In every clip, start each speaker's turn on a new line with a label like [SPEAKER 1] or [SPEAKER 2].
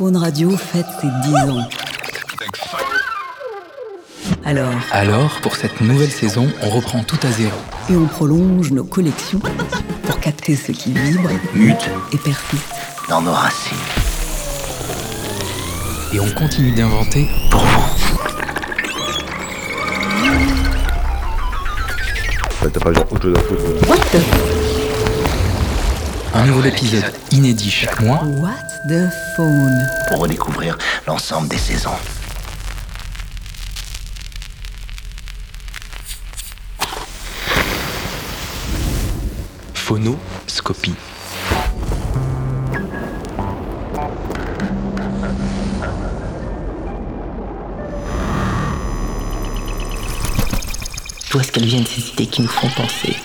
[SPEAKER 1] Faune Radio fête ses 10 ans. Alors,
[SPEAKER 2] Alors, pour cette nouvelle saison, on reprend tout à zéro.
[SPEAKER 1] et on prolonge nos collections pour capter ce qui vibre
[SPEAKER 3] mute
[SPEAKER 1] et persiste.
[SPEAKER 3] dans nos racines.
[SPEAKER 2] Et on continue d'inventer
[SPEAKER 3] Pour vous.
[SPEAKER 4] T'as pas genre autre chose à foutre.
[SPEAKER 1] What the,
[SPEAKER 2] un nouvel épisode inédit chaque mois.
[SPEAKER 1] what the Faune
[SPEAKER 3] Pour redécouvrir l'ensemble des saisons.
[SPEAKER 2] Phonoscopie.
[SPEAKER 5] D'où est-ce qu'elles viennent ces idées qui nous font penser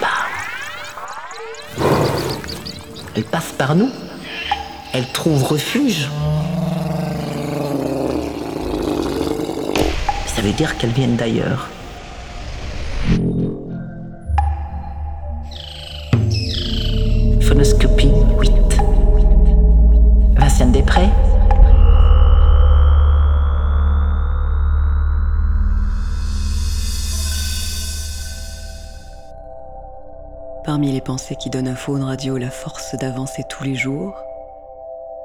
[SPEAKER 5] Elles passent par nous. Elles trouvent refuge. Ça veut dire qu'elles viennent d'ailleurs. Phonoscopie 8. Vinciane Després
[SPEAKER 1] Parmi les pensées qui donnent à Faune Radio la force d'avancer tous les jours,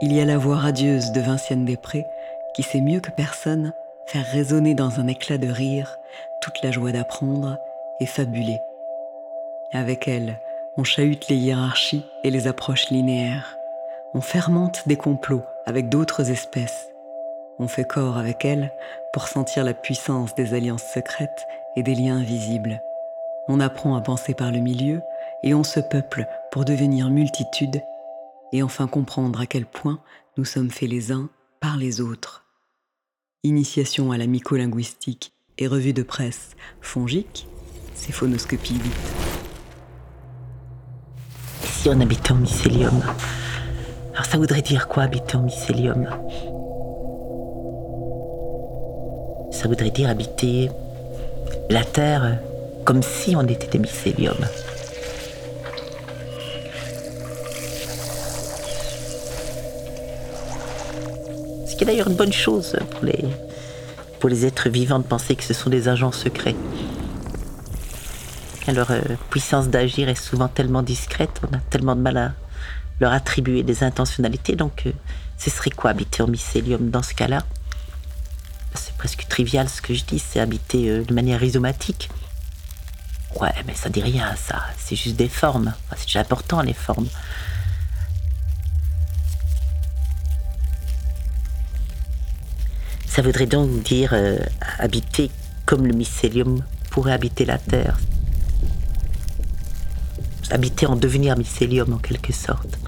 [SPEAKER 1] il y a la voix radieuse de Vinciane Després qui sait mieux que personne faire résonner dans un éclat de rire toute la joie d'apprendre et fabuler. Avec elle, on chahute les hiérarchies et les approches linéaires. On fermente des complots avec d'autres espèces. On fait corps avec elle pour sentir la puissance des alliances secrètes et des liens invisibles. On apprend à penser par le milieu et on se peuple pour devenir multitude et enfin comprendre à quel point nous sommes faits les uns par les autres. Initiation à la mycolinguistique et revue de presse fongique, c'est Phonoscopie 8.
[SPEAKER 5] Si on habitait en mycélium. Alors ça voudrait dire quoi habiter en mycélium? Ça voudrait dire habiter la Terre comme si on était des mycéliums. D'ailleurs une bonne chose pour les, pour les êtres vivants de penser que ce sont des agents secrets. Leur euh, puissance d'agir est souvent tellement discrète, on a tellement de mal à leur attribuer des intentionnalités. Donc, euh, ce serait quoi habiter en mycélium dans ce cas-là? C'est presque trivial ce que je dis, c'est habiter euh, de manière rhizomatique. Ouais, mais ça dit rien, ça. C'est juste des formes. C'est déjà important, les formes. Ça voudrait donc dire euh, habiter comme le mycélium pourrait habiter la Terre. Habiter en devenir mycélium en quelque sorte.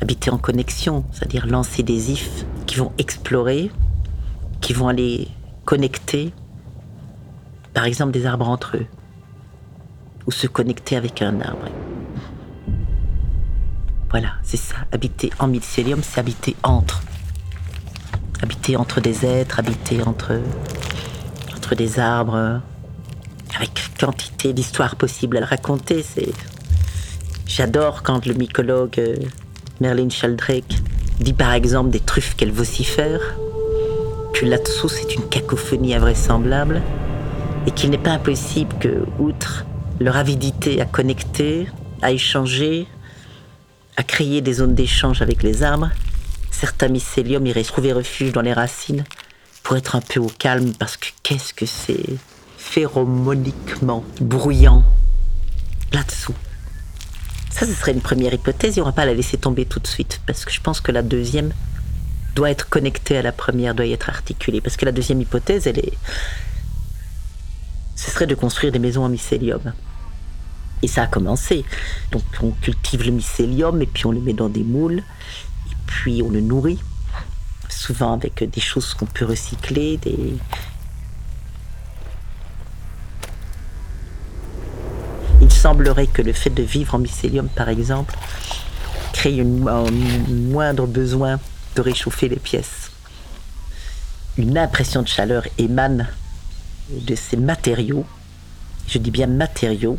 [SPEAKER 5] Habiter en connexion, c'est-à-dire lancer des ifs qui vont explorer, qui vont aller connecter, par exemple des arbres entre eux, ou se connecter avec un arbre. Voilà, c'est ça. Habiter en mycélium, c'est habiter entre. Habiter entre des êtres, habiter entre, des arbres, avec quantité d'histoires possibles à raconter. J'adore quand le mycologue euh, Merlin Sheldrake dit par exemple des truffes qu'elle vocifère, que là-dessous c'est une cacophonie invraisemblable, et qu'il n'est pas impossible que, outre leur avidité à connecter, à échanger, à créer des zones d'échange avec les arbres, certains mycéliums iraient trouver refuge dans les racines pour être un peu au calme parce que qu'est-ce que c'est phéromoniquement bruyant là-dessous. Ça, ce serait une première hypothèse et on va pas la laisser tomber tout de suite parce que je pense que la deuxième doit être connectée à la première, doit y être articulée parce que la deuxième hypothèse, elle est, ce serait de construire des maisons en mycélium. Et ça a commencé. Donc on cultive le mycélium et puis on le met dans des moules puis on le nourrit, souvent avec des choses qu'on peut recycler. Il semblerait que le fait de vivre en mycélium, par exemple, crée un moindre besoin de réchauffer les pièces. Une impression de chaleur émane de ces matériaux. Je dis bien matériaux,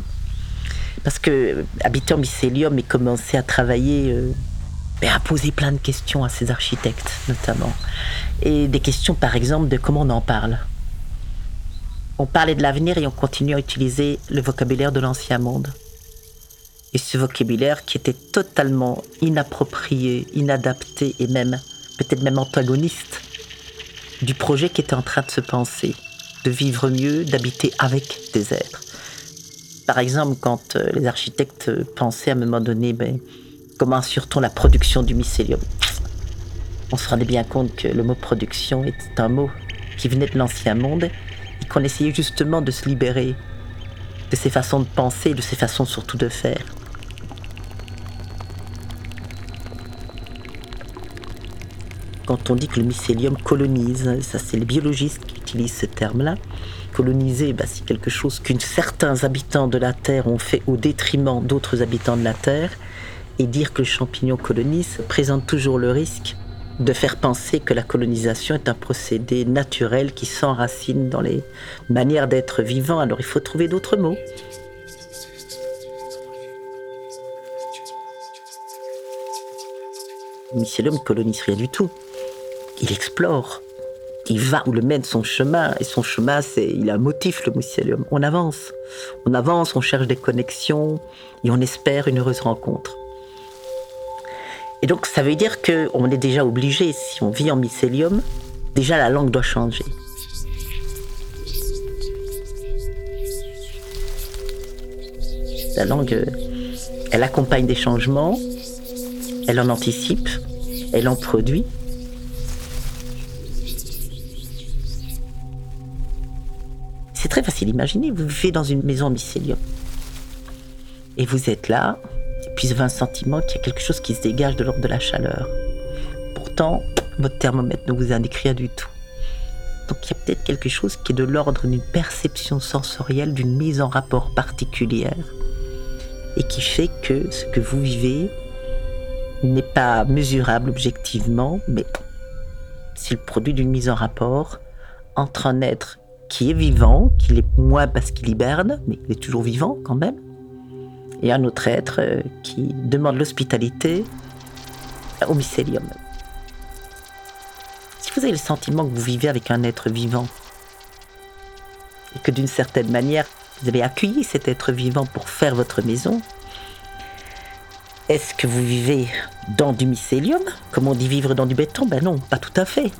[SPEAKER 5] parce que habiter en mycélium et commencer à travailler euh, a posé plein de questions à ces architectes, notamment. Et des questions, par exemple, de comment on en parle. On parlait de l'avenir et on continue à utiliser le vocabulaire de l'ancien monde. Et ce vocabulaire qui était totalement inapproprié, inadapté et même, peut-être même antagoniste du projet qui était en train de se penser, de vivre mieux, d'habiter avec des êtres. Par exemple, quand euh, les architectes pensaient à un moment donné, ben, comment assure-t-on la production du mycélium On se rendait bien compte que le mot production était un mot qui venait de l'ancien monde et qu'on essayait justement de se libérer de ses façons de penser de ses façons surtout de faire. Quand on dit que le mycélium colonise, ça c'est les biologistes qui utilisent ce terme-là, coloniser, bah, c'est quelque chose qu'une certains habitants de la Terre ont fait au détriment d'autres habitants de la Terre. Et dire que le champignon colonise présente toujours le risque de faire penser que la colonisation est un procédé naturel qui s'enracine dans les manières d'être vivant. Alors il faut trouver d'autres mots. Mycélium ne colonise rien du tout. Il explore il va où le mène son chemin. Et son chemin, c'est, il a un motif, le mycélium. On avance. On avance, on cherche des connexions et on espère une heureuse rencontre. Et donc, ça veut dire qu'on est déjà obligé, si on vit en mycélium, déjà la langue doit changer. La langue, elle accompagne des changements, elle en anticipe, elle en produit. très facile. Imaginez, vous vivez dans une maison mycélium. Et vous êtes là, et puis vous avez un sentiment qu'il y a quelque chose qui se dégage de l'ordre de la chaleur. Pourtant, votre thermomètre ne vous indique rien du tout. Donc il y a peut-être quelque chose qui est de l'ordre d'une perception sensorielle, d'une mise en rapport particulière, et qui fait que ce que vous vivez n'est pas mesurable objectivement, mais c'est le produit d'une mise en rapport entre un être qui est vivant, qui est moins parce qu'il hiberne, mais il est toujours vivant quand même, et un autre être euh, qui demande l'hospitalité au mycélium. Si vous avez le sentiment que vous vivez avec un être vivant, et que d'une certaine manière, vous avez accueilli cet être vivant pour faire votre maison, est-ce que vous vivez dans du mycélium, comme on dit vivre dans du béton? Ben non, pas tout à fait.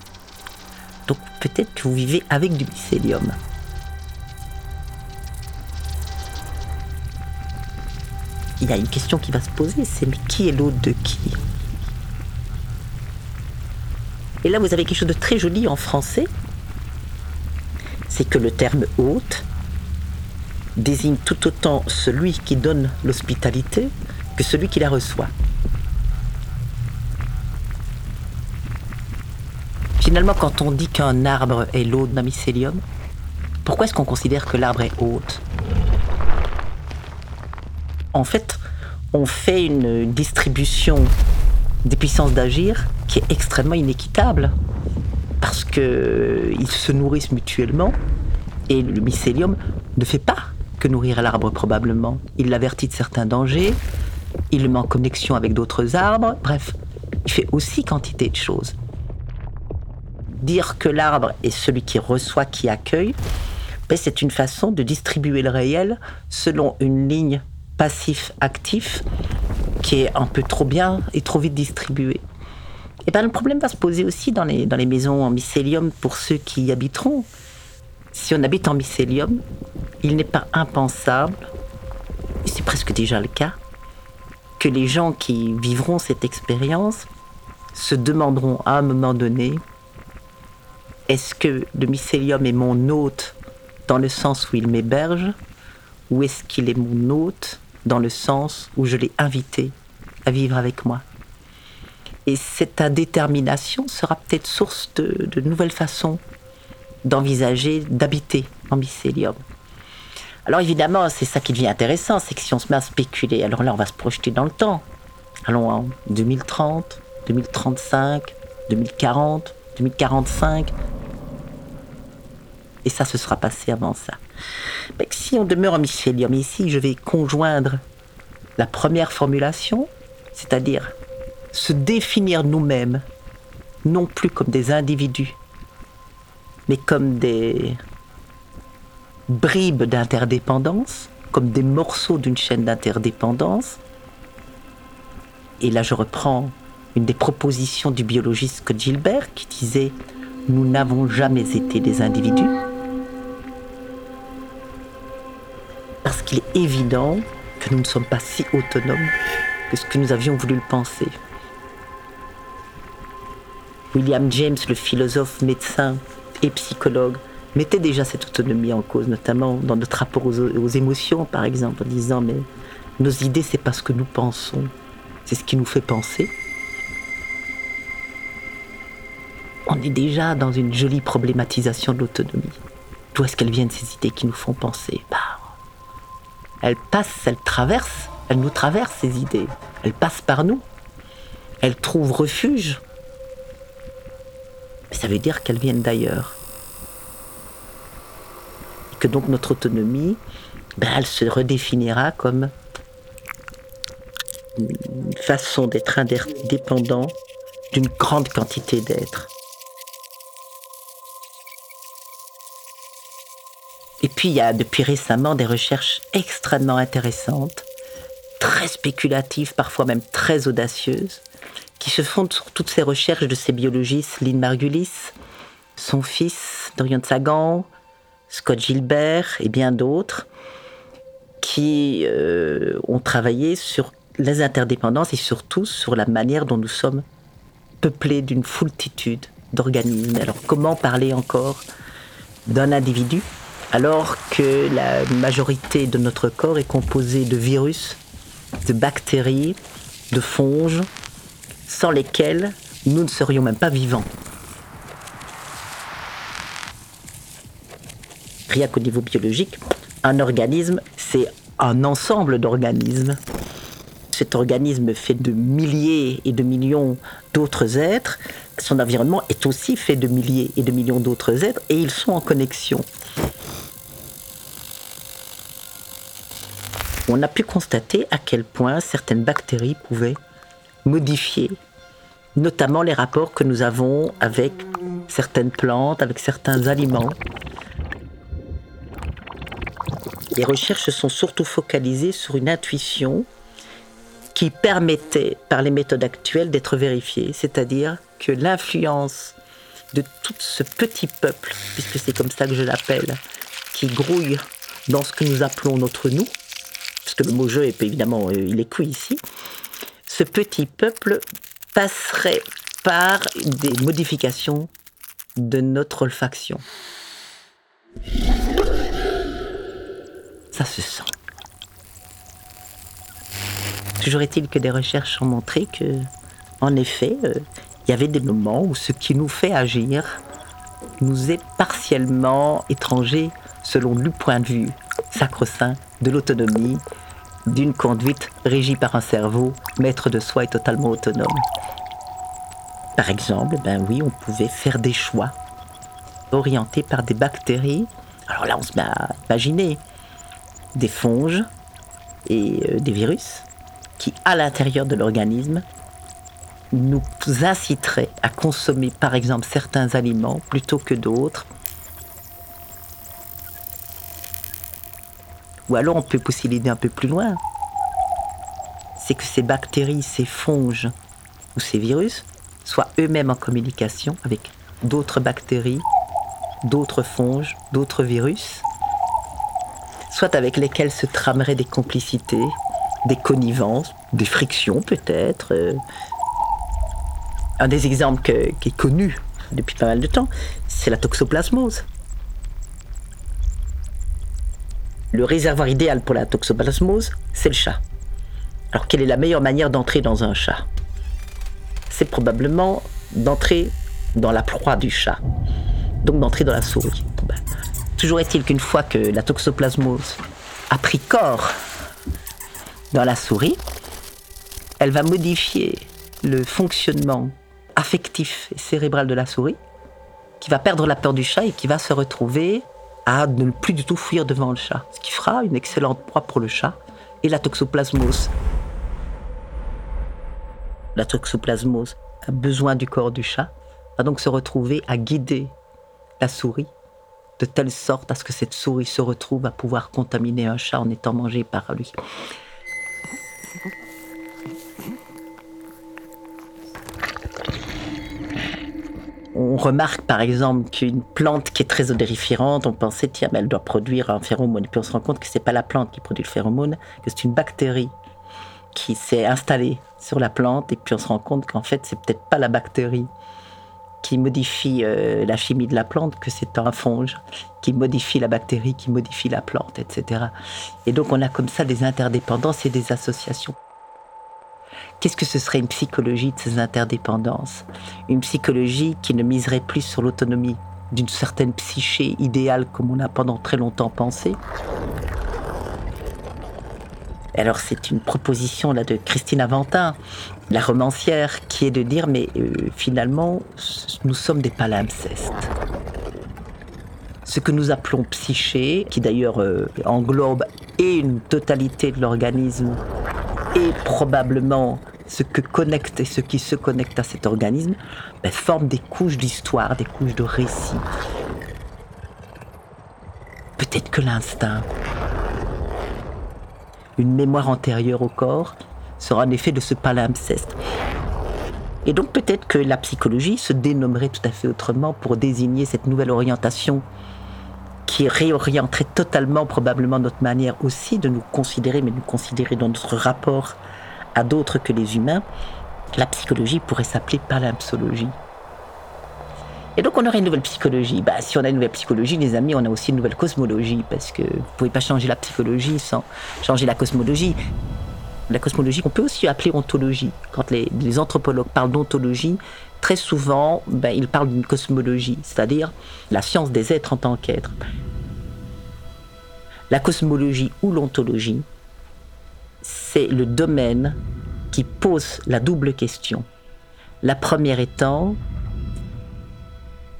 [SPEAKER 5] Donc peut-être que vous vivez avec du mycélium. Il y a une question qui va se poser, c'est mais qui est l'hôte de qui? Et là, vous avez quelque chose de très joli en français. C'est que le terme hôte désigne tout autant celui qui donne l'hospitalité que celui qui la reçoit. Finalement, quand on dit qu'un arbre est l'hôte d'un mycélium, pourquoi est-ce qu'on considère que l'arbre est hôte? En fait, on fait une distribution des puissances d'agir qui est extrêmement inéquitable parce qu'ils se nourrissent mutuellement et le mycélium ne fait pas que nourrir l'arbre probablement. Il l'avertit de certains dangers, il le met en connexion avec d'autres arbres, bref, il fait aussi quantité de choses dire que l'arbre est celui qui reçoit, qui accueille, ben, c'est une façon de distribuer le réel selon une ligne passif-actif qui est un peu trop bien et trop vite distribuée. Et ben, le problème va se poser aussi dans les, dans les maisons en mycélium pour ceux qui y habiteront. Si on habite en mycélium, il n'est pas impensable, et c'est presque déjà le cas, que les gens qui vivront cette expérience se demanderont à un moment donné est-ce que le mycélium est mon hôte dans le sens où il m'héberge ou est-ce qu'il est mon hôte dans le sens où je l'ai invité à vivre avec moi Et cette indétermination sera peut-être source de, nouvelles façons d'envisager, d'habiter en mycélium. Alors évidemment, c'est ça qui devient intéressant, c'est que si on se met à spéculer, alors là on va se projeter dans le temps. Allons en 2030, 2035, 2040, 2045. Et ça se sera passé avant ça. Mais si on demeure en mycélium, ici je vais conjoindre la première formulation, c'est-à-dire se définir nous-mêmes, non plus comme des individus, mais comme des bribes d'interdépendance, comme des morceaux d'une chaîne d'interdépendance. Et là, je reprends une des propositions du biologiste Gilbert qui disait Nous n'avons jamais été des individus. Qu'il est évident que nous ne sommes pas si autonomes que ce que nous avions voulu le penser. William James, le philosophe, médecin et psychologue, mettait déjà cette autonomie en cause, notamment dans notre rapport aux, aux émotions, par exemple, en disant mais nos idées, c'est pas ce que nous pensons, c'est ce qui nous fait penser. On est déjà dans une jolie problématisation de l'autonomie. D'où est-ce qu'elles viennent ces idées qui nous font penser? Bah, Elles passent, elles traversent, elles nous traversent ces idées. Elles passent par nous. Elles trouvent refuge. Mais ça veut dire qu'elles viennent d'ailleurs que donc notre autonomie, ben, elle se redéfinira comme une façon d'être indépendant d'une grande quantité d'êtres. Et puis il y a depuis récemment des recherches extrêmement intéressantes, très spéculatives, parfois même très audacieuses, qui se fondent sur toutes ces recherches de ces biologistes, Lynn Margulis, son fils, Dorian Sagan, Scott Gilbert et bien d'autres, qui euh, ont travaillé sur les interdépendances et surtout sur la manière dont nous sommes peuplés d'une foultitude d'organismes. Alors comment parler encore d'un individu alors que la majorité de notre corps est composée de virus, de bactéries, de fonges, sans lesquels nous ne serions même pas vivants. rien qu'au niveau biologique, un organisme, c'est un ensemble d'organismes. Cet organisme fait de milliers et de millions d'autres êtres. Son environnement est aussi fait de milliers et de millions d'autres êtres et ils sont en connexion. On a pu constater à quel point certaines bactéries pouvaient modifier notamment les rapports que nous avons avec certaines plantes, avec certains aliments, les recherches sont surtout focalisées sur une intuition qui permettait, par les méthodes actuelles, d'être vérifiée, c'est-à-dire que l'influence de tout ce petit peuple, puisque c'est comme ça que je l'appelle, qui grouille dans ce que nous appelons notre nous, parce que le mot jeu est évidemment, euh, il est cuit ici, ce petit peuple passerait par des modifications de notre olfaction. ça se sent. Toujours est-il que des recherches ont montré que, en effet, euh, il y avait des moments où ce qui nous fait agir nous est partiellement étranger selon le point de vue sacro-saint de l'autonomie, d'une conduite régie par un cerveau, maître de soi et totalement autonome. Par exemple, ben oui, on pouvait faire des choix orientés par des bactéries. Alors là, on se met à imaginer des fonges et euh, des virus qui, à l'intérieur de l'organisme, nous inciteraient à consommer par exemple certains aliments plutôt que d'autres. Ou alors on peut pousser l'idée un peu plus loin. C'est que ces bactéries, ces fonges ou ces virus soient eux-mêmes en communication avec d'autres bactéries, d'autres fonges, d'autres virus, soit avec lesquels se trameraient des complicités, des connivences, des frictions peut-être. Euh. Un des exemples qui est connu depuis pas mal de temps, c'est la toxoplasmose. Le réservoir idéal pour la toxoplasmose, c'est le chat. Alors quelle est la meilleure manière d'entrer dans un chat? C'est probablement d'entrer dans la proie du chat, donc d'entrer dans la souris. Ben, Toujours est-il qu'une fois que la toxoplasmose a pris corps dans la souris, elle va modifier le fonctionnement affectif et cérébral de la souris, qui va perdre la peur du chat et qui va se retrouver à ne plus du tout fuir devant le chat, ce qui fera une excellente proie pour le chat et la toxoplasmose. la toxoplasmose, a besoin du corps du chat, va donc se retrouver à guider la souris de telle sorte à ce que cette souris se retrouve à pouvoir contaminer un chat en étant mangé par lui. On remarque par exemple qu'une plante qui est très odoriférante, on pensait tiens mais elle doit produire un phéromone, puis on se rend compte que c'est pas la plante qui produit le phéromone, que c'est une bactérie qui s'est installée sur la plante, et puis on se rend compte qu'en fait c'est peut-être pas la bactérie qui modifie euh, la chimie de la plante, que c'est un fonge qui modifie la bactérie, qui modifie la plante, etc. Et donc on a comme ça des interdépendances et des associations. Qu'est-ce que ce serait une psychologie de ces interdépendances? Une psychologie qui ne miserait plus sur l'autonomie d'une certaine psyché idéale comme on a pendant très longtemps pensé? Alors c'est une proposition là de Christine Aventin, la romancière, qui est de dire mais euh, finalement nous sommes des palimpsestes. Ce que nous appelons psyché, qui d'ailleurs euh, englobe et une totalité de l'organisme et probablement ce que connecte et ce qui se connecte à cet organisme, ben, forme des couches d'histoire, des couches de récit. Peut-être que l'instinct, une mémoire antérieure au corps, sera un effet de ce palimpseste. Et donc peut-être que la psychologie se dénommerait tout à fait autrement pour désigner cette nouvelle orientation qui réorienterait totalement probablement notre manière aussi de nous considérer, mais nous considérer dans notre rapport à d'autres que les humains. La psychologie pourrait s'appeler palimpsologie. Et donc on aurait une nouvelle psychologie. Bah, si on a une nouvelle psychologie, les amis, on a aussi une nouvelle cosmologie, parce que vous ne pouvez pas changer la psychologie sans changer la cosmologie. La cosmologie, on peut aussi appeler ontologie. Quand les, anthropologues parlent d'ontologie, très souvent, ben, ils parlent d'une cosmologie, c'est-à-dire la science des êtres en tant qu'êtres. La cosmologie ou l'ontologie, c'est le domaine qui pose la double question. La première étant,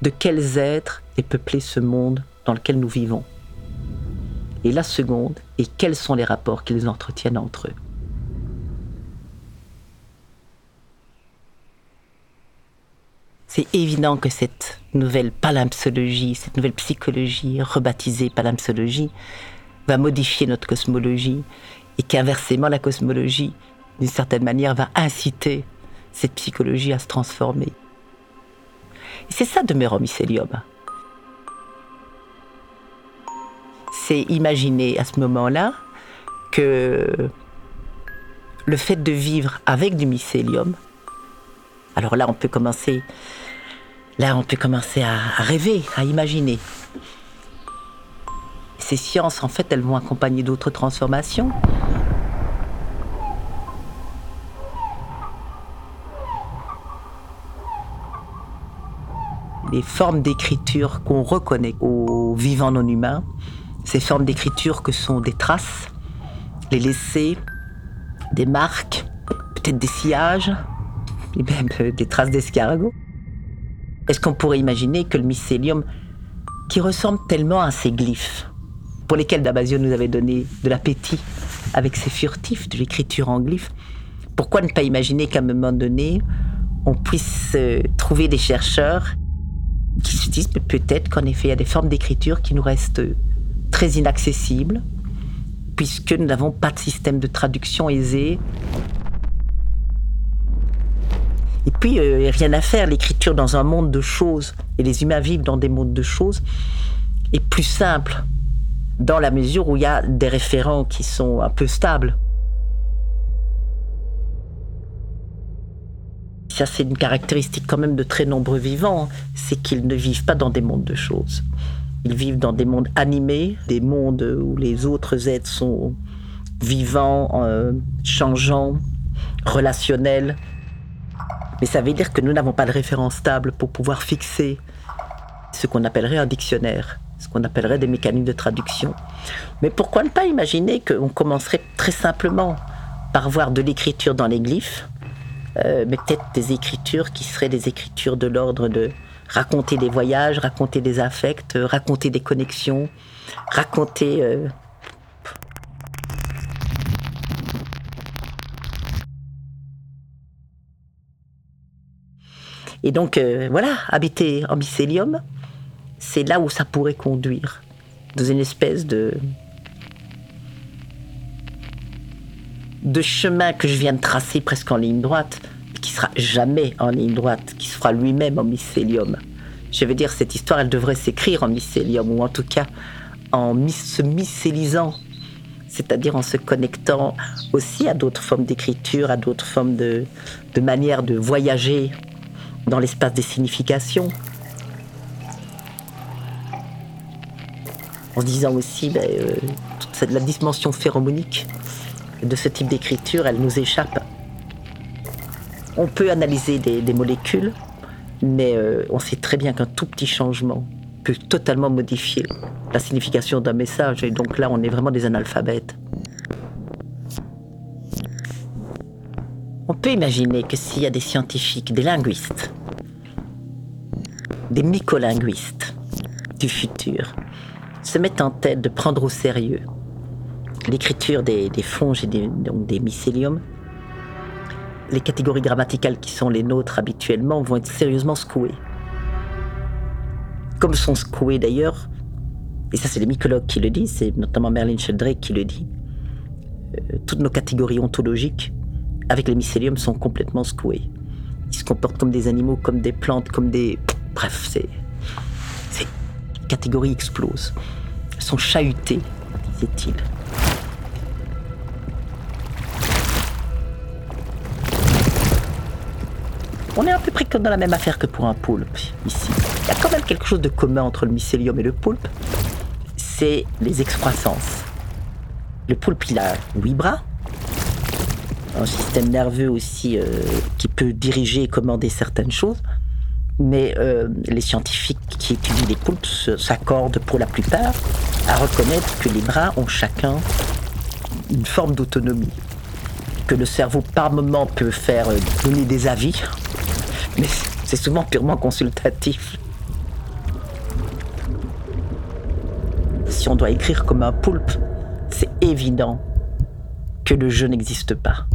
[SPEAKER 5] de quels êtres est peuplé ce monde dans lequel nous vivons? Et la seconde est quels sont les rapports qu'ils entretiennent entre eux? C'est évident que cette nouvelle palimpsologie, cette nouvelle psychologie rebaptisée palimpsologie, va modifier notre cosmologie et qu'inversement la cosmologie, d'une certaine manière, va inciter cette psychologie à se transformer. C'est ça de mycélium. C'est imaginer à ce moment-là que le fait de vivre avec du mycélium, alors là on peut commencer Là, on peut commencer à, rêver, à imaginer. Ces sciences, en fait, elles vont accompagner d'autres transformations. Les formes d'écriture qu'on reconnaît aux vivants non humains, ces formes d'écriture que sont des traces, les laissés, des marques, peut-être des sillages, et même euh, des traces d'escargots. Est-ce qu'on pourrait imaginer que le mycélium, qui ressemble tellement à ces glyphes, pour lesquels Damasio nous avait donné de l'appétit avec ses furtifs de l'écriture en glyphes, pourquoi ne pas imaginer qu'à un moment donné, on puisse euh, trouver des chercheurs qui se disent peut-être qu'en effet, il y a des formes d'écriture qui nous restent très inaccessibles, puisque nous n'avons pas de système de traduction aisé et puis, euh, rien à faire, l'écriture dans un monde de choses, et les humains vivent dans des mondes de choses, est plus simple, dans la mesure où il y a des référents qui sont un peu stables. Ça, c'est une caractéristique quand même de très nombreux vivants, c'est qu'ils ne vivent pas dans des mondes de choses. Ils vivent dans des mondes animés, des mondes où les autres êtres sont vivants, euh, changeants, relationnels, mais ça veut dire que nous n'avons pas de référence stable pour pouvoir fixer ce qu'on appellerait un dictionnaire, ce qu'on appellerait des mécanismes de traduction. Mais pourquoi ne pas imaginer qu'on commencerait très simplement par voir de l'écriture dans les glyphes, euh, mais peut-être des écritures qui seraient des écritures de l'ordre de raconter des voyages, raconter des affects, raconter des connexions, raconter euh, Et donc, euh, voilà, habiter en mycélium, c'est là où ça pourrait conduire, dans une espèce de. de chemin que je viens de tracer presque en ligne droite, qui sera jamais en ligne droite, qui se fera lui-même en mycélium. Je veux dire, cette histoire, elle devrait s'écrire en mycélium, ou en tout cas en se mycélisant, c'est-à-dire en se connectant aussi à d'autres formes d'écriture, à d'autres formes de, de manière de voyager dans l'espace des significations. En disant aussi, ben, euh, la dimension phéromonique de ce type d'écriture, elle nous échappe. On peut analyser des, des molécules, mais euh, on sait très bien qu'un tout petit changement peut totalement modifier la signification d'un message. Et donc là, on est vraiment des analphabètes. On peut imaginer que s'il y a des scientifiques, des linguistes, des mycolinguistes du futur, se mettent en tête de prendre au sérieux l'écriture des, fonges et des, donc mycéliums, les catégories grammaticales qui sont les nôtres habituellement vont être sérieusement secouées. Comme sont secouées d'ailleurs, et ça c'est les mycologues qui le disent, c'est notamment Merlin Sheldrake qui le dit, euh, toutes nos catégories ontologiques avec les mycéliums sont complètement secouées. Ils se comportent comme des animaux, comme des plantes, comme des... Bref. Ces catégories explosent. Elles sont chahutées, disait-il. On est à peu près dans la même affaire que pour un poulpe, ici. Il y a quand même quelque chose de commun entre le mycélium et le poulpe. C'est les excroissances. Le poulpe, il a huit bras, un système nerveux aussi euh, qui peut diriger et commander certaines choses. Mais euh, les scientifiques qui étudient les poulpes s'accordent pour la plupart à reconnaître que les bras ont chacun une forme d'autonomie. Que le cerveau par moment peut faire euh, donner des avis, mais c'est souvent purement consultatif. Si on doit écrire comme un poulpe, c'est évident que le je n'existe pas.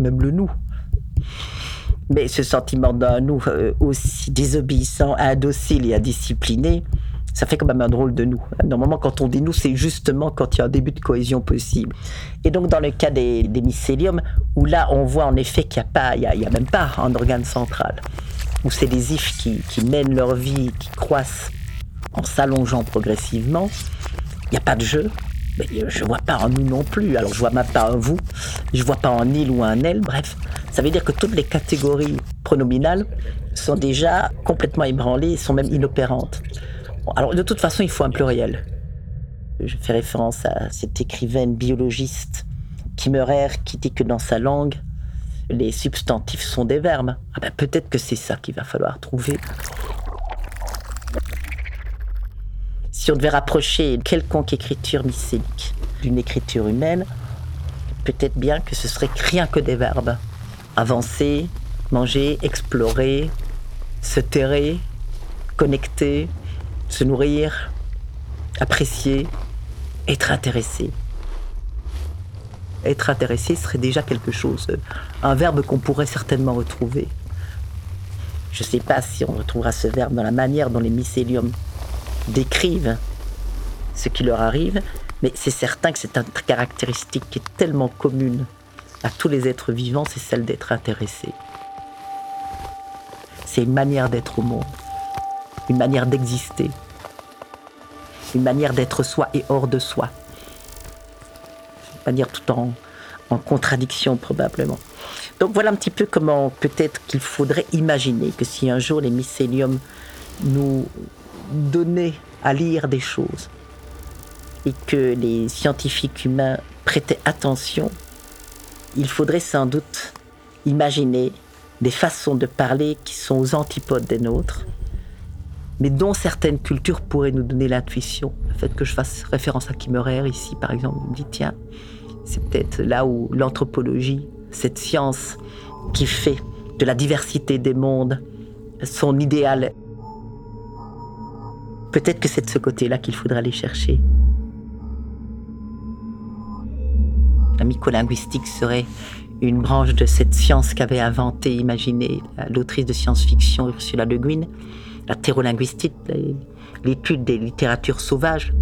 [SPEAKER 5] Même le nous. Mais ce sentiment d'un nous euh, aussi désobéissant, indocile et indiscipliné, ça fait quand même un drôle de nous. Normalement, quand on dit nous, c'est justement quand il y a un début de cohésion possible. Et donc, dans le cas des, des mycéliums, où là, on voit en effet qu'il n'y a, a, a même pas un organe central, où c'est des ifs qui, qui mènent leur vie, qui croissent en s'allongeant progressivement, il n'y a pas de jeu. Mais je vois pas un nous non plus. Alors je vois même pas un vous, je vois pas un il ou un elle. Bref, ça veut dire que toutes les catégories pronominales sont déjà complètement ébranlées, sont même inopérantes. Alors de toute façon, il faut un pluriel. Je fais référence à cette écrivaine biologiste Kimmerer qui dit que dans sa langue, les substantifs sont des verbes. Ah ben, peut-être que c'est ça qu'il va falloir trouver. Devait rapprocher quelconque écriture mycélique d'une écriture humaine, peut-être bien que ce serait rien que des verbes. Avancer, manger, explorer, se terrer, connecter, se nourrir, apprécier, être intéressé. Être intéressé serait déjà quelque chose, un verbe qu'on pourrait certainement retrouver. Je ne sais pas si on retrouvera ce verbe dans la manière dont les mycéliums décrivent ce qui leur arrive, mais c'est certain que c'est une caractéristique qui est tellement commune à tous les êtres vivants, c'est celle d'être intéressé. C'est une manière d'être au monde, une manière d'exister, une manière d'être soi et hors de soi, une manière tout en, en contradiction probablement. Donc voilà un petit peu comment peut-être qu'il faudrait imaginer que si un jour les mycéliums nous donnaient à lire des choses et que les scientifiques humains prêtaient attention, il faudrait sans doute imaginer des façons de parler qui sont aux antipodes des nôtres, mais dont certaines cultures pourraient nous donner l'intuition. Le fait que je fasse référence à Kimmerer ici, par exemple, me dit tiens, c'est peut-être là où l'anthropologie, cette science qui fait de la diversité des mondes son idéal, peut-être que c'est de ce côté-là qu'il faudra aller chercher. La mycolinguistique serait une branche de cette science qu'avait inventée, imaginée l'autrice de science-fiction Ursula Le Guin, la thérolinguistique, l'étude des littératures sauvages.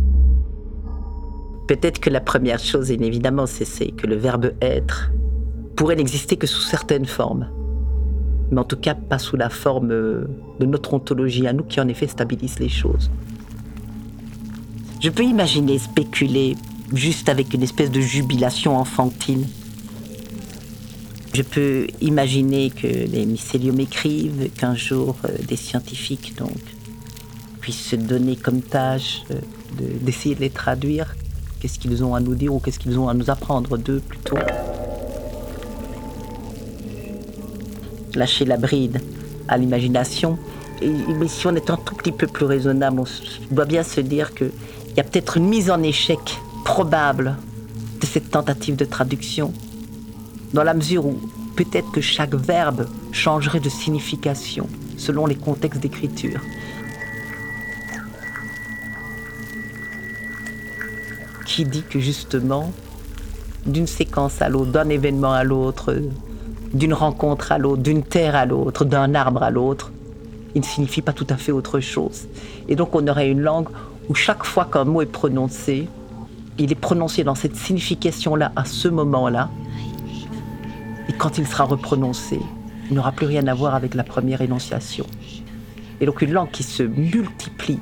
[SPEAKER 5] Peut-être que la première chose, évidemment, c'est que le verbe être pourrait n'exister que sous certaines formes. Mais en tout cas, pas sous la forme de notre ontologie à nous qui, en effet, stabilise les choses. Je peux imaginer, spéculer, juste avec une espèce de jubilation enfantine. Je peux imaginer que les mycéliums écrivent, qu'un jour euh, des scientifiques donc puissent se donner comme tâche euh, d'essayer de, les traduire. Qu'est-ce qu'ils ont à nous dire ou qu'est-ce qu'ils ont à nous apprendre d'eux plutôt? Lâcher la bride à l'imagination. Mais si on est un tout petit peu plus raisonnable, on doit bien se dire qu'il y a peut-être une mise en échec probable de cette tentative de traduction, dans la mesure où peut-être que chaque verbe changerait de signification selon les contextes d'écriture. Qui dit que justement, d'une séquence à l'autre, d'un événement à l'autre, d'une rencontre à l'autre, d'une terre à l'autre, d'un arbre à l'autre, il ne signifie pas tout à fait autre chose. Et donc on aurait une langue où chaque fois qu'un mot est prononcé, il est prononcé dans cette signification-là à ce moment-là. Et quand il sera reprononcé, il n'aura plus rien à voir avec la première énonciation. Et donc une langue qui se multiplie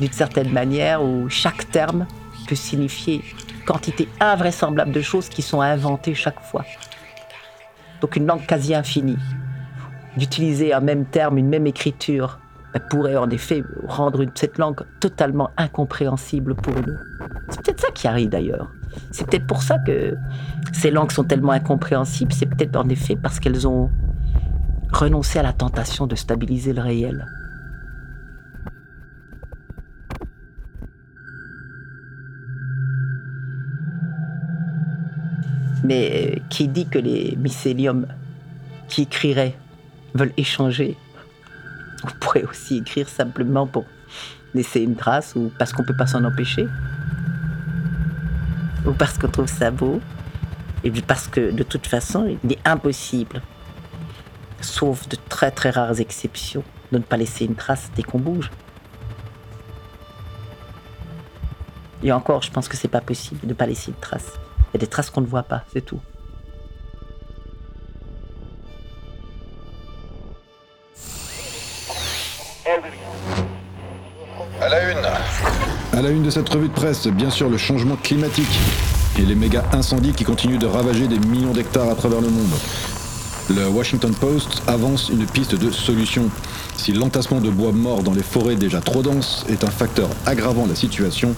[SPEAKER 5] d'une certaine manière où chaque terme peut signifier quantité invraisemblable de choses qui sont inventées chaque fois. Donc une langue quasi infinie. D'utiliser un même terme, une même écriture, pourrait en effet rendre cette langue totalement incompréhensible pour nous. C'est peut-être ça qui arrive d'ailleurs. C'est peut-être pour ça que ces langues sont tellement incompréhensibles. C'est peut-être en effet parce qu'elles ont renoncé à la tentation de stabiliser le réel. Mais qui dit que les mycéliums qui écriraient veulent échanger on pourrait aussi écrire simplement pour laisser une trace ou parce qu'on ne peut pas s'en empêcher. Ou parce qu'on trouve ça beau. Et parce que de toute façon, il est impossible, sauf de très très rares exceptions, de ne pas laisser une trace dès qu'on bouge. Et encore, je pense que c'est pas possible de ne pas laisser une trace. Il y a des traces qu'on ne voit pas, c'est tout.
[SPEAKER 6] À la une. À la une de cette revue de presse, bien sûr, le changement climatique et les méga incendies qui continuent de ravager des millions d'hectares à travers le monde. Le Washington Post avance une piste de solution. Si l'entassement de bois mort dans les forêts déjà trop denses est un facteur aggravant la situation,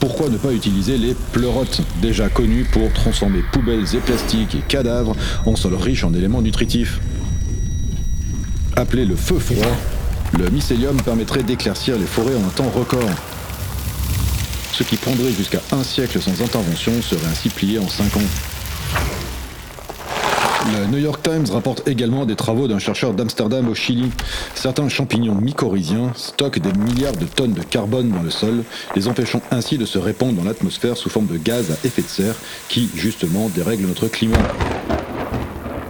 [SPEAKER 6] pourquoi ne pas utiliser les pleurotes, déjà connus pour transformer poubelles et plastiques et cadavres en sol riche en éléments nutritifs? Appelé le feu froid, le mycélium permettrait d'éclaircir les forêts en un temps record. Ce qui prendrait jusqu'à un siècle sans intervention serait ainsi plié en 5 ans. Le New York Times rapporte également des travaux d'un chercheur d'Amsterdam au Chili. Certains champignons mycorhiziens stockent des milliards de tonnes de carbone dans le sol, les empêchant ainsi de se répandre dans l'atmosphère sous forme de gaz à effet de serre qui, justement, dérèglent notre climat.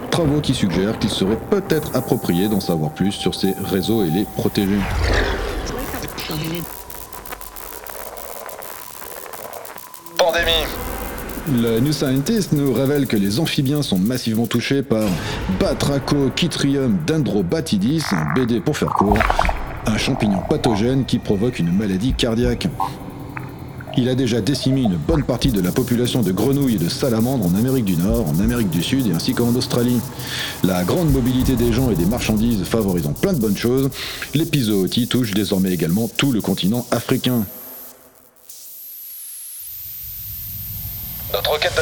[SPEAKER 6] Travaux qui suggèrent qu'il serait peut-être approprié d'en savoir plus sur ces réseaux et les protéger.
[SPEAKER 7] Pandémie.
[SPEAKER 6] Le New Scientist nous révèle que les amphibiens sont massivement touchés par Batrachochytrium dendrobatidis, un BD pour faire court, un champignon pathogène qui provoque une maladie cardiaque. Il a déjà décimé une bonne partie de la population de grenouilles et de salamandres en Amérique du Nord, en Amérique du Sud et ainsi qu'en Australie. La grande mobilité des gens et des marchandises favorisant plein de bonnes choses, l'épizootie touche désormais également tout le continent africain.
[SPEAKER 7] Notre requête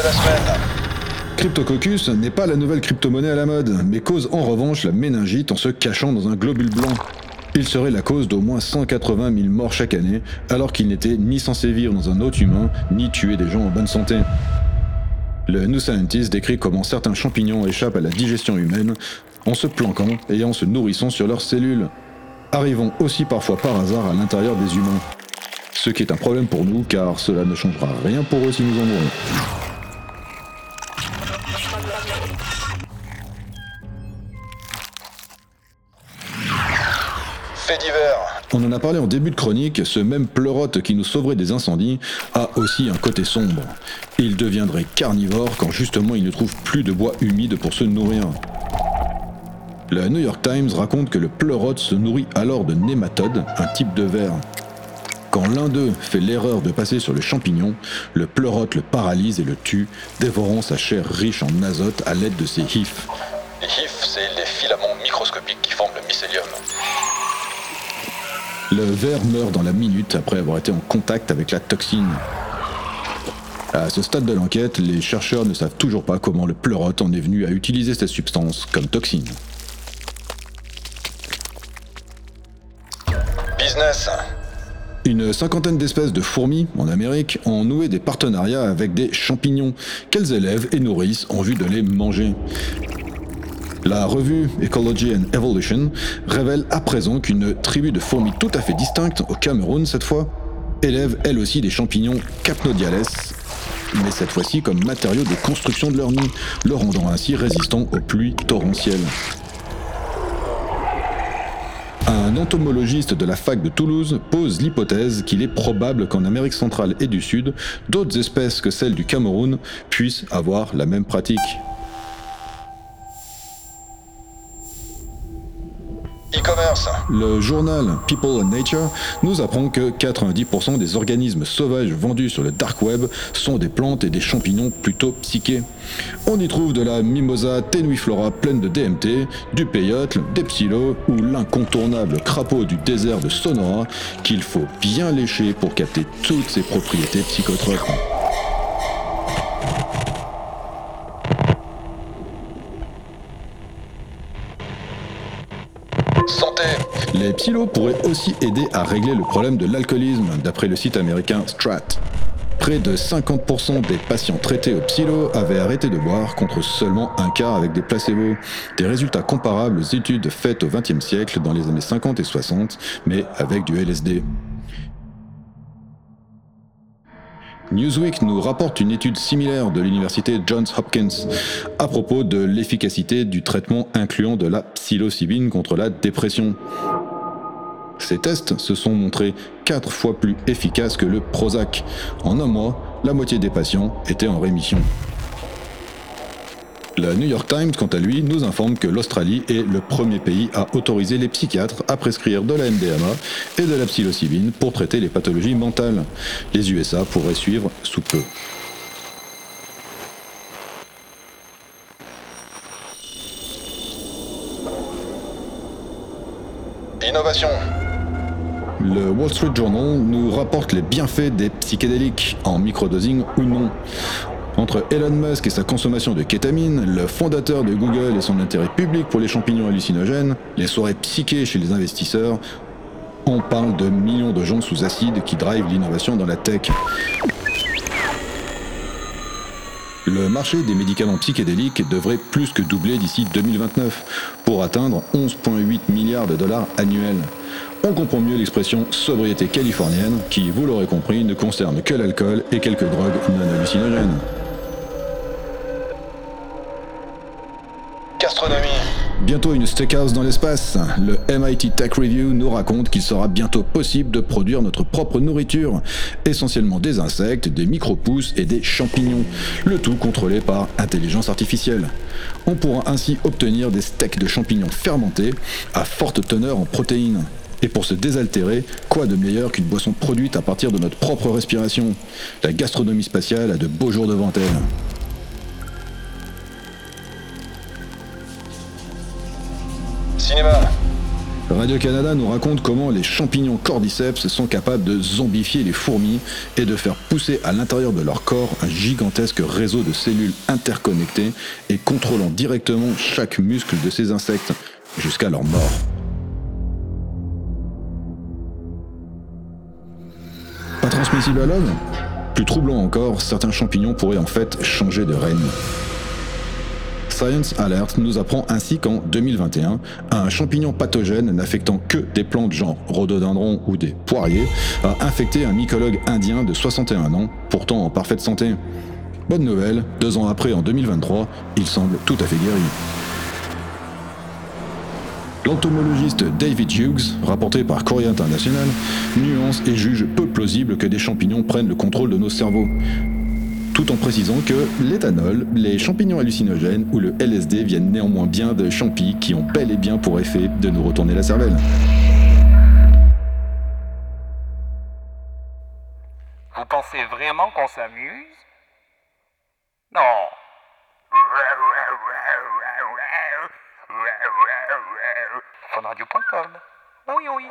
[SPEAKER 6] Cryptococcus n'est pas la nouvelle crypto-monnaie à la mode, mais cause en revanche la méningite en se cachant dans un globule blanc. Il serait la cause d'au moins 180 000 morts chaque année, alors qu'il n'était ni censé vivre dans un hôte humain, ni tuer des gens en bonne santé. Le New Scientist décrit comment certains champignons échappent à la digestion humaine en se planquant et en se nourrissant sur leurs cellules, arrivant aussi parfois par hasard à l'intérieur des humains. Ce qui est un problème pour nous car cela ne changera rien pour eux si nous en mourons.
[SPEAKER 7] Divers.
[SPEAKER 6] On en a parlé en début de chronique, ce même pleurote qui nous sauverait des incendies a aussi un côté sombre. Il deviendrait carnivore quand justement il ne trouve plus de bois humide pour se nourrir. Le New York Times raconte que le pleurote se nourrit alors de nématodes, un type de ver. Quand l'un d'eux fait l'erreur de passer sur le champignon, le pleurote le paralyse et le tue, dévorant sa chair riche en azote à l'aide de ses hyphes.
[SPEAKER 7] Les HIF, c'est les filaments microscopiques qui forment le mycélium.
[SPEAKER 6] Le ver meurt dans la minute après avoir été en contact avec la toxine. À ce stade de l'enquête, les chercheurs ne savent toujours pas comment le pleurote en est venu à utiliser cette substance comme toxine.
[SPEAKER 7] Business.
[SPEAKER 6] Une cinquantaine d'espèces de fourmis en Amérique ont noué des partenariats avec des champignons qu'elles élèvent et nourrissent en vue de les manger. La revue Ecology and Evolution révèle à présent qu'une tribu de fourmis tout à fait distincte, au Cameroun cette fois, élève elle aussi des champignons Capnodiales, mais cette fois-ci comme matériau de construction de leur nid, le rendant ainsi résistant aux pluies torrentielles. Un entomologiste de la fac de Toulouse pose l'hypothèse qu'il est probable qu'en Amérique centrale et du Sud, d'autres espèces que celles du Cameroun puissent avoir la même pratique. Le journal People and Nature nous apprend que 90% des organismes sauvages vendus sur le dark web sont des plantes et des champignons plutôt psychés. On y trouve de la mimosa tenuiflora pleine de DMT, du peyote, des psyllos ou l'incontournable crapaud du désert de Sonora qu'il faut bien lécher pour capter toutes ses propriétés psychotropes.
[SPEAKER 7] Santé.
[SPEAKER 6] Les psyllos pourraient aussi aider à régler le problème de l'alcoolisme, d'après le site américain Strat. Près de 50% des patients traités au psyllo avaient arrêté de boire contre seulement un quart avec des placebos. Des résultats comparables aux études faites au XXe siècle dans les années 50 et 60, mais avec du LSD. Newsweek nous rapporte une étude similaire de l'université Johns Hopkins à propos de l'efficacité du traitement incluant de la psilocybine contre la dépression. Ces tests se sont montrés quatre fois plus efficaces que le Prozac. En un mois, la moitié des patients étaient en rémission. Le New York Times, quant à lui, nous informe que l'Australie est le premier pays à autoriser les psychiatres à prescrire de la MDMA et de la psilocybine pour traiter les pathologies mentales. Les USA pourraient suivre sous peu.
[SPEAKER 7] Innovation.
[SPEAKER 6] Le Wall Street Journal nous rapporte les bienfaits des psychédéliques, en microdosing ou non. Entre Elon Musk et sa consommation de kétamine, le fondateur de Google et son intérêt public pour les champignons hallucinogènes, les soirées psychées chez les investisseurs, on parle de millions de gens sous acide qui drivent l'innovation dans la tech. Le marché des médicaments psychédéliques devrait plus que doubler d'ici 2029 pour atteindre 11,8 milliards de dollars annuels. On comprend mieux l'expression sobriété californienne qui, vous l'aurez compris, ne concerne que l'alcool et quelques drogues non hallucinogènes.
[SPEAKER 7] Gastronomie.
[SPEAKER 6] Bientôt une steakhouse dans l'espace. Le MIT Tech Review nous raconte qu'il sera bientôt possible de produire notre propre nourriture, essentiellement des insectes, des micro-pousses et des champignons, le tout contrôlé par intelligence artificielle. On pourra ainsi obtenir des steaks de champignons fermentés à forte teneur en protéines. Et pour se désaltérer, quoi de meilleur qu'une boisson produite à partir de notre propre respiration? La gastronomie spatiale a de beaux jours devant elle. Radio-Canada nous raconte comment les champignons cordyceps sont capables de zombifier les fourmis et de faire pousser à l'intérieur de leur corps un gigantesque réseau de cellules interconnectées et contrôlant directement chaque muscle de ces insectes jusqu'à leur mort. Pas transmissible à l'homme? Plus troublant encore, certains champignons pourraient en fait changer de règne. Science Alert nous apprend ainsi qu'en 2021, un champignon pathogène n'affectant que des plantes genre rhododendron ou des poiriers a infecté un mycologue indien de 61 ans, pourtant en parfaite santé. Bonne nouvelle, deux ans après, en 2023, il semble tout à fait guéri. L'entomologiste David Hughes, rapporté par Courrier International, nuance et juge peu plausible que des champignons prennent le contrôle de nos cerveaux. Tout en précisant que l'éthanol, les champignons hallucinogènes ou le LSD viennent néanmoins bien de champis qui ont bel et bien pour effet de nous retourner la cervelle.
[SPEAKER 8] Vous pensez vraiment qu'on s'amuse? Non. Funradio.com. Oui, oui.